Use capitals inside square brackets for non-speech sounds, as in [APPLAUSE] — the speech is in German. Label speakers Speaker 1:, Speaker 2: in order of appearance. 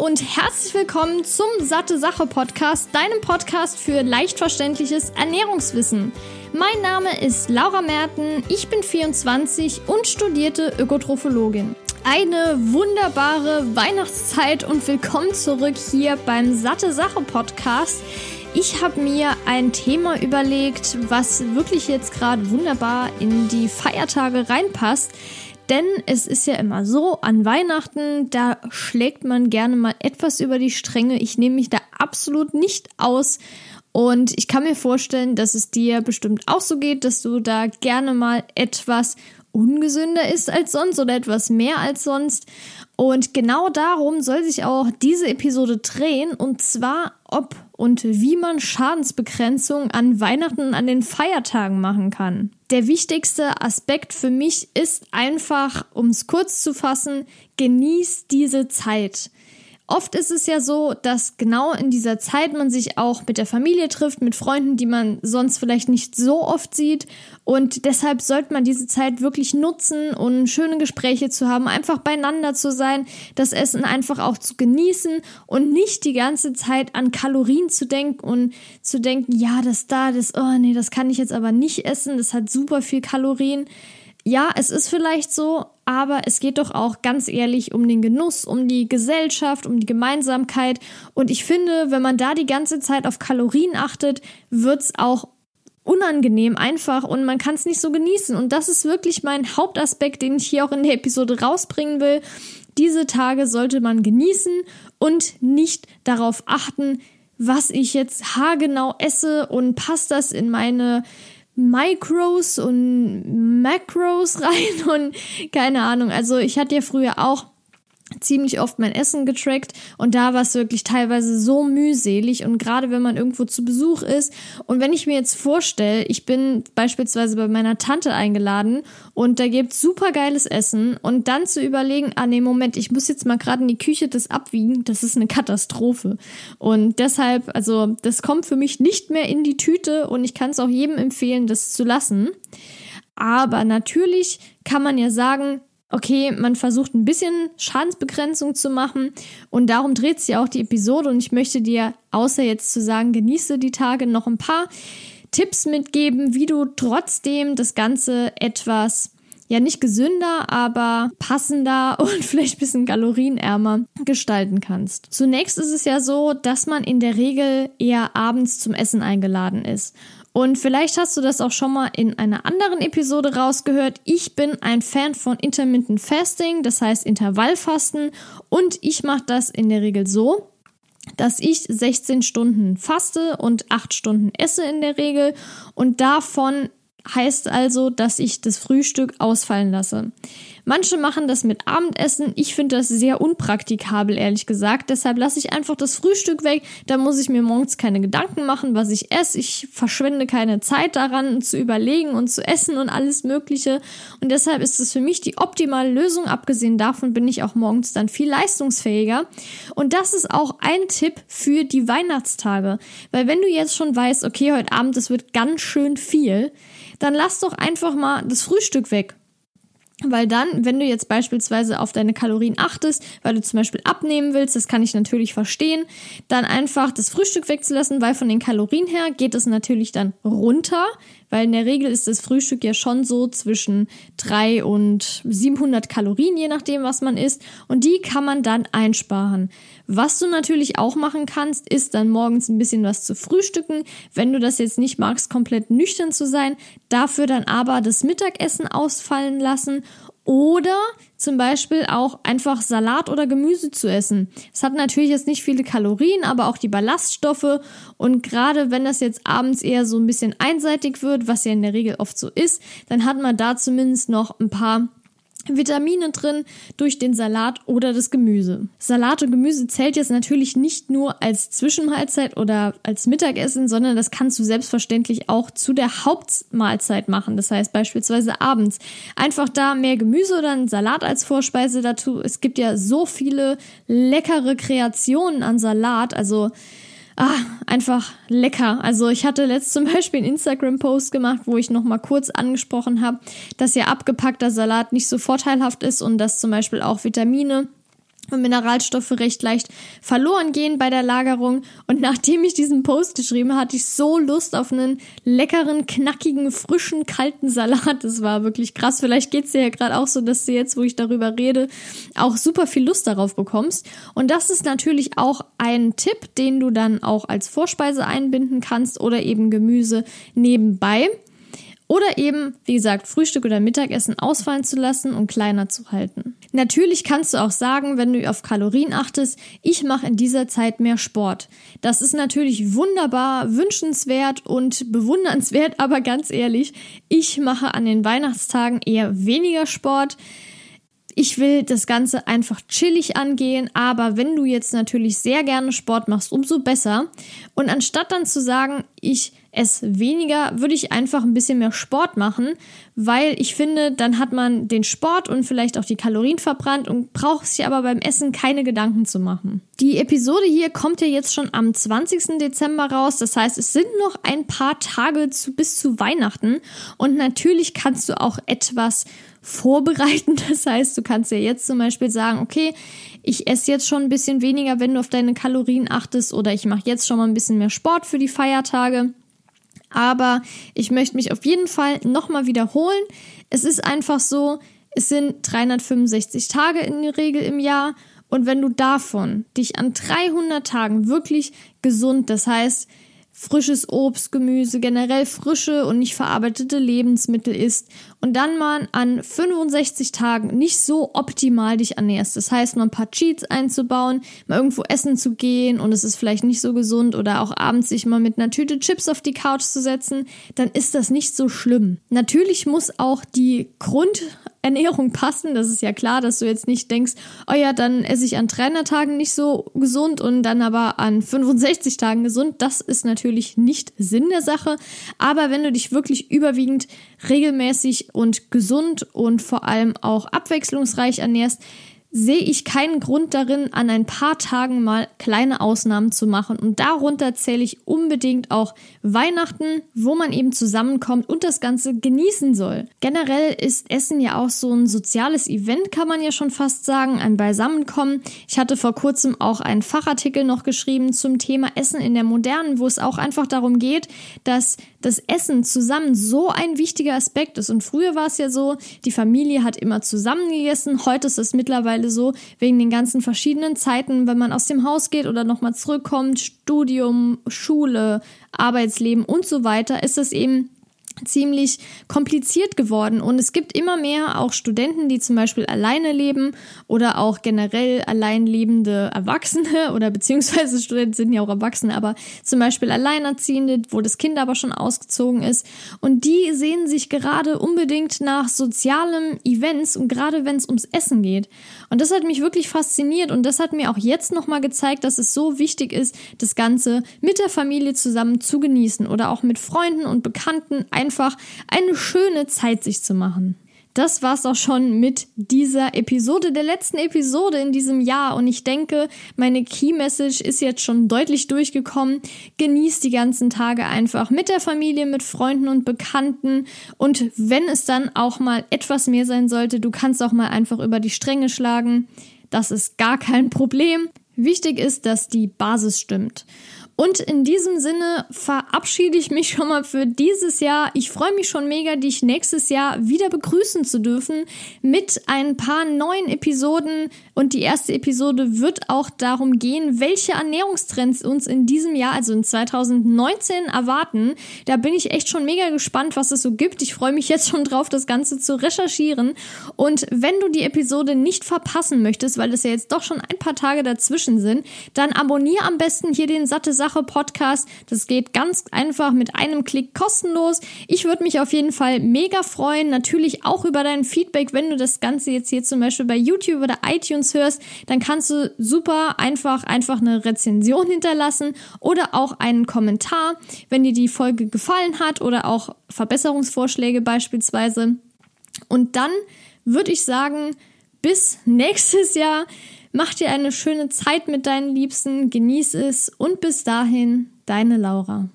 Speaker 1: und herzlich willkommen zum Satte Sache Podcast, deinem Podcast für leicht verständliches Ernährungswissen. Mein Name ist Laura Merten, ich bin 24 und studierte Ökotrophologin. Eine wunderbare Weihnachtszeit und willkommen zurück hier beim Satte Sache Podcast. Ich habe mir ein Thema überlegt, was wirklich jetzt gerade wunderbar in die Feiertage reinpasst. Denn es ist ja immer so, an Weihnachten, da schlägt man gerne mal etwas über die Stränge. Ich nehme mich da absolut nicht aus. Und ich kann mir vorstellen, dass es dir bestimmt auch so geht, dass du da gerne mal etwas ungesünder ist als sonst oder etwas mehr als sonst. Und genau darum soll sich auch diese Episode drehen. Und zwar, ob und wie man Schadensbegrenzung an Weihnachten und an den Feiertagen machen kann. Der wichtigste Aspekt für mich ist einfach, um es kurz zu fassen, genieß diese Zeit. Oft ist es ja so, dass genau in dieser Zeit man sich auch mit der Familie trifft, mit Freunden, die man sonst vielleicht nicht so oft sieht. Und deshalb sollte man diese Zeit wirklich nutzen, um schöne Gespräche zu haben, einfach beieinander zu sein, das Essen einfach auch zu genießen und nicht die ganze Zeit an Kalorien zu denken und zu denken, ja, das da, das, oh nee, das kann ich jetzt aber nicht essen, das hat super viel Kalorien ja, es ist vielleicht so, aber es geht doch auch ganz ehrlich um den Genuss, um die Gesellschaft, um die Gemeinsamkeit. Und ich finde, wenn man da die ganze Zeit auf Kalorien achtet, wird's auch unangenehm einfach und man kann es nicht so genießen. Und das ist wirklich mein Hauptaspekt, den ich hier auch in der Episode rausbringen will. Diese Tage sollte man genießen und nicht darauf achten, was ich jetzt haargenau esse und passt das in meine Micros und Macros [LAUGHS] rein und keine Ahnung. Also ich hatte ja früher auch ziemlich oft mein Essen getrackt und da war es wirklich teilweise so mühselig und gerade wenn man irgendwo zu Besuch ist und wenn ich mir jetzt vorstelle, ich bin beispielsweise bei meiner Tante eingeladen und da gibt's super geiles Essen und dann zu überlegen, ah nee, Moment, ich muss jetzt mal gerade in die Küche das abwiegen, das ist eine Katastrophe und deshalb, also das kommt für mich nicht mehr in die Tüte und ich kann es auch jedem empfehlen, das zu lassen. Aber natürlich kann man ja sagen, okay, man versucht ein bisschen Schadensbegrenzung zu machen und darum dreht sich auch die Episode und ich möchte dir, außer jetzt zu sagen, genieße die Tage, noch ein paar Tipps mitgeben, wie du trotzdem das Ganze etwas ja nicht gesünder, aber passender [LAUGHS] und vielleicht ein bisschen kalorienärmer gestalten kannst. Zunächst ist es ja so, dass man in der Regel eher abends zum Essen eingeladen ist. Und vielleicht hast du das auch schon mal in einer anderen Episode rausgehört. Ich bin ein Fan von Intermittent Fasting, das heißt Intervallfasten. Und ich mache das in der Regel so, dass ich 16 Stunden faste und 8 Stunden esse in der Regel. Und davon heißt also, dass ich das Frühstück ausfallen lasse. Manche machen das mit Abendessen. Ich finde das sehr unpraktikabel, ehrlich gesagt. Deshalb lasse ich einfach das Frühstück weg. Da muss ich mir morgens keine Gedanken machen, was ich esse. Ich verschwende keine Zeit daran, zu überlegen und zu essen und alles Mögliche. Und deshalb ist es für mich die optimale Lösung. Abgesehen davon bin ich auch morgens dann viel leistungsfähiger. Und das ist auch ein Tipp für die Weihnachtstage. Weil wenn du jetzt schon weißt, okay, heute Abend, es wird ganz schön viel, dann lass doch einfach mal das Frühstück weg. Weil dann, wenn du jetzt beispielsweise auf deine Kalorien achtest, weil du zum Beispiel abnehmen willst, das kann ich natürlich verstehen, dann einfach das Frühstück wegzulassen, weil von den Kalorien her geht es natürlich dann runter, weil in der Regel ist das Frühstück ja schon so zwischen 3 und 700 Kalorien, je nachdem, was man isst. Und die kann man dann einsparen. Was du natürlich auch machen kannst, ist dann morgens ein bisschen was zu frühstücken. Wenn du das jetzt nicht magst, komplett nüchtern zu sein, dafür dann aber das Mittagessen ausfallen lassen oder zum Beispiel auch einfach Salat oder Gemüse zu essen. Es hat natürlich jetzt nicht viele Kalorien, aber auch die Ballaststoffe. Und gerade wenn das jetzt abends eher so ein bisschen einseitig wird, was ja in der Regel oft so ist, dann hat man da zumindest noch ein paar Vitamine drin durch den Salat oder das Gemüse. Salat und Gemüse zählt jetzt natürlich nicht nur als Zwischenmahlzeit oder als Mittagessen, sondern das kannst du selbstverständlich auch zu der Hauptmahlzeit machen. Das heißt beispielsweise abends. Einfach da mehr Gemüse oder einen Salat als Vorspeise dazu. Es gibt ja so viele leckere Kreationen an Salat. Also ah, einfach lecker. Also ich hatte letzt zum Beispiel einen Instagram-Post gemacht, wo ich nochmal kurz angesprochen habe, dass ja abgepackter Salat nicht so vorteilhaft ist und dass zum Beispiel auch Vitamine und Mineralstoffe recht leicht verloren gehen bei der Lagerung. Und nachdem ich diesen Post geschrieben hatte ich so Lust auf einen leckeren, knackigen, frischen, kalten Salat. Das war wirklich krass. Vielleicht geht es dir ja gerade auch so, dass du jetzt, wo ich darüber rede, auch super viel Lust darauf bekommst. Und das ist natürlich auch ein Tipp, den du dann auch als Vorspeise einbinden kannst oder eben Gemüse nebenbei. Oder eben, wie gesagt, Frühstück oder Mittagessen ausfallen zu lassen und kleiner zu halten. Natürlich kannst du auch sagen, wenn du auf Kalorien achtest, ich mache in dieser Zeit mehr Sport. Das ist natürlich wunderbar, wünschenswert und bewundernswert, aber ganz ehrlich, ich mache an den Weihnachtstagen eher weniger Sport ich will das Ganze einfach chillig angehen, aber wenn du jetzt natürlich sehr gerne Sport machst, umso besser. Und anstatt dann zu sagen, ich esse weniger, würde ich einfach ein bisschen mehr Sport machen, weil ich finde, dann hat man den Sport und vielleicht auch die Kalorien verbrannt und braucht sich aber beim Essen keine Gedanken zu machen. Die Episode hier kommt ja jetzt schon am 20. Dezember raus, das heißt, es sind noch ein paar Tage zu, bis zu Weihnachten und natürlich kannst du auch etwas vorbereiten. [LAUGHS] Das heißt, du kannst ja jetzt zum Beispiel sagen, okay, ich esse jetzt schon ein bisschen weniger, wenn du auf deine Kalorien achtest, oder ich mache jetzt schon mal ein bisschen mehr Sport für die Feiertage. Aber ich möchte mich auf jeden Fall nochmal wiederholen. Es ist einfach so, es sind 365 Tage in der Regel im Jahr. Und wenn du davon dich an 300 Tagen wirklich gesund, das heißt, frisches Obst, Gemüse, generell frische und nicht verarbeitete Lebensmittel isst und dann mal an 65 Tagen nicht so optimal dich ernährst. Das heißt, mal ein paar Cheats einzubauen, mal irgendwo essen zu gehen und es ist vielleicht nicht so gesund oder auch abends sich mal mit einer Tüte Chips auf die Couch zu setzen, dann ist das nicht so schlimm. Natürlich muss auch die Grund Ernährung passen. Das ist ja klar, dass du jetzt nicht denkst, oh ja, dann esse ich an 300 Tagen nicht so gesund und dann aber an 65 Tagen gesund. Das ist natürlich nicht Sinn der Sache. Aber wenn du dich wirklich überwiegend regelmäßig und gesund und vor allem auch abwechslungsreich ernährst, sehe ich keinen Grund darin, an ein paar Tagen mal kleine Ausnahmen zu machen. Und darunter zähle ich unbedingt auch Weihnachten, wo man eben zusammenkommt und das Ganze genießen soll. Generell ist Essen ja auch so ein soziales Event, kann man ja schon fast sagen, ein Beisammenkommen. Ich hatte vor kurzem auch einen Fachartikel noch geschrieben zum Thema Essen in der Modernen, wo es auch einfach darum geht, dass das Essen zusammen so ein wichtiger Aspekt ist. Und früher war es ja so, die Familie hat immer zusammen gegessen. Heute ist es mittlerweile so, wegen den ganzen verschiedenen Zeiten, wenn man aus dem Haus geht oder nochmal zurückkommt, Studium, Schule, Arbeitsleben und so weiter, ist es eben ziemlich kompliziert geworden. Und es gibt immer mehr auch Studenten, die zum Beispiel alleine leben oder auch generell allein lebende Erwachsene [LAUGHS] oder beziehungsweise Studenten sind ja auch Erwachsene, aber zum Beispiel Alleinerziehende, wo das Kind aber schon ausgezogen ist. Und die sehen sich gerade unbedingt nach sozialen Events und gerade wenn es ums Essen geht. Und das hat mich wirklich fasziniert und das hat mir auch jetzt nochmal gezeigt, dass es so wichtig ist, das Ganze mit der Familie zusammen zu genießen oder auch mit Freunden und Bekannten einfach eine schöne Zeit sich zu machen. Das war's auch schon mit dieser Episode, der letzten Episode in diesem Jahr. Und ich denke, meine Key Message ist jetzt schon deutlich durchgekommen. Genieß die ganzen Tage einfach mit der Familie, mit Freunden und Bekannten. Und wenn es dann auch mal etwas mehr sein sollte, du kannst auch mal einfach über die Stränge schlagen. Das ist gar kein Problem. Wichtig ist, dass die Basis stimmt. Und in diesem Sinne verabschiede ich mich schon mal für dieses Jahr. Ich freue mich schon mega, dich nächstes Jahr wieder begrüßen zu dürfen mit ein paar neuen Episoden. Und die erste Episode wird auch darum gehen, welche Ernährungstrends uns in diesem Jahr, also in 2019, erwarten. Da bin ich echt schon mega gespannt, was es so gibt. Ich freue mich jetzt schon drauf, das Ganze zu recherchieren. Und wenn du die Episode nicht verpassen möchtest, weil es ja jetzt doch schon ein paar Tage dazwischen sind, dann abonniere am besten hier den Satte Sache Podcast. Das geht ganz einfach mit einem Klick kostenlos. Ich würde mich auf jeden Fall mega freuen. Natürlich auch über dein Feedback, wenn du das Ganze jetzt hier zum Beispiel bei YouTube oder iTunes hörst, dann kannst du super einfach einfach eine Rezension hinterlassen oder auch einen Kommentar, wenn dir die Folge gefallen hat oder auch Verbesserungsvorschläge beispielsweise. Und dann würde ich sagen, bis [LAUGHS] nächstes Jahr. Mach dir eine schöne Zeit mit deinen Liebsten, genieß es und bis dahin, deine Laura.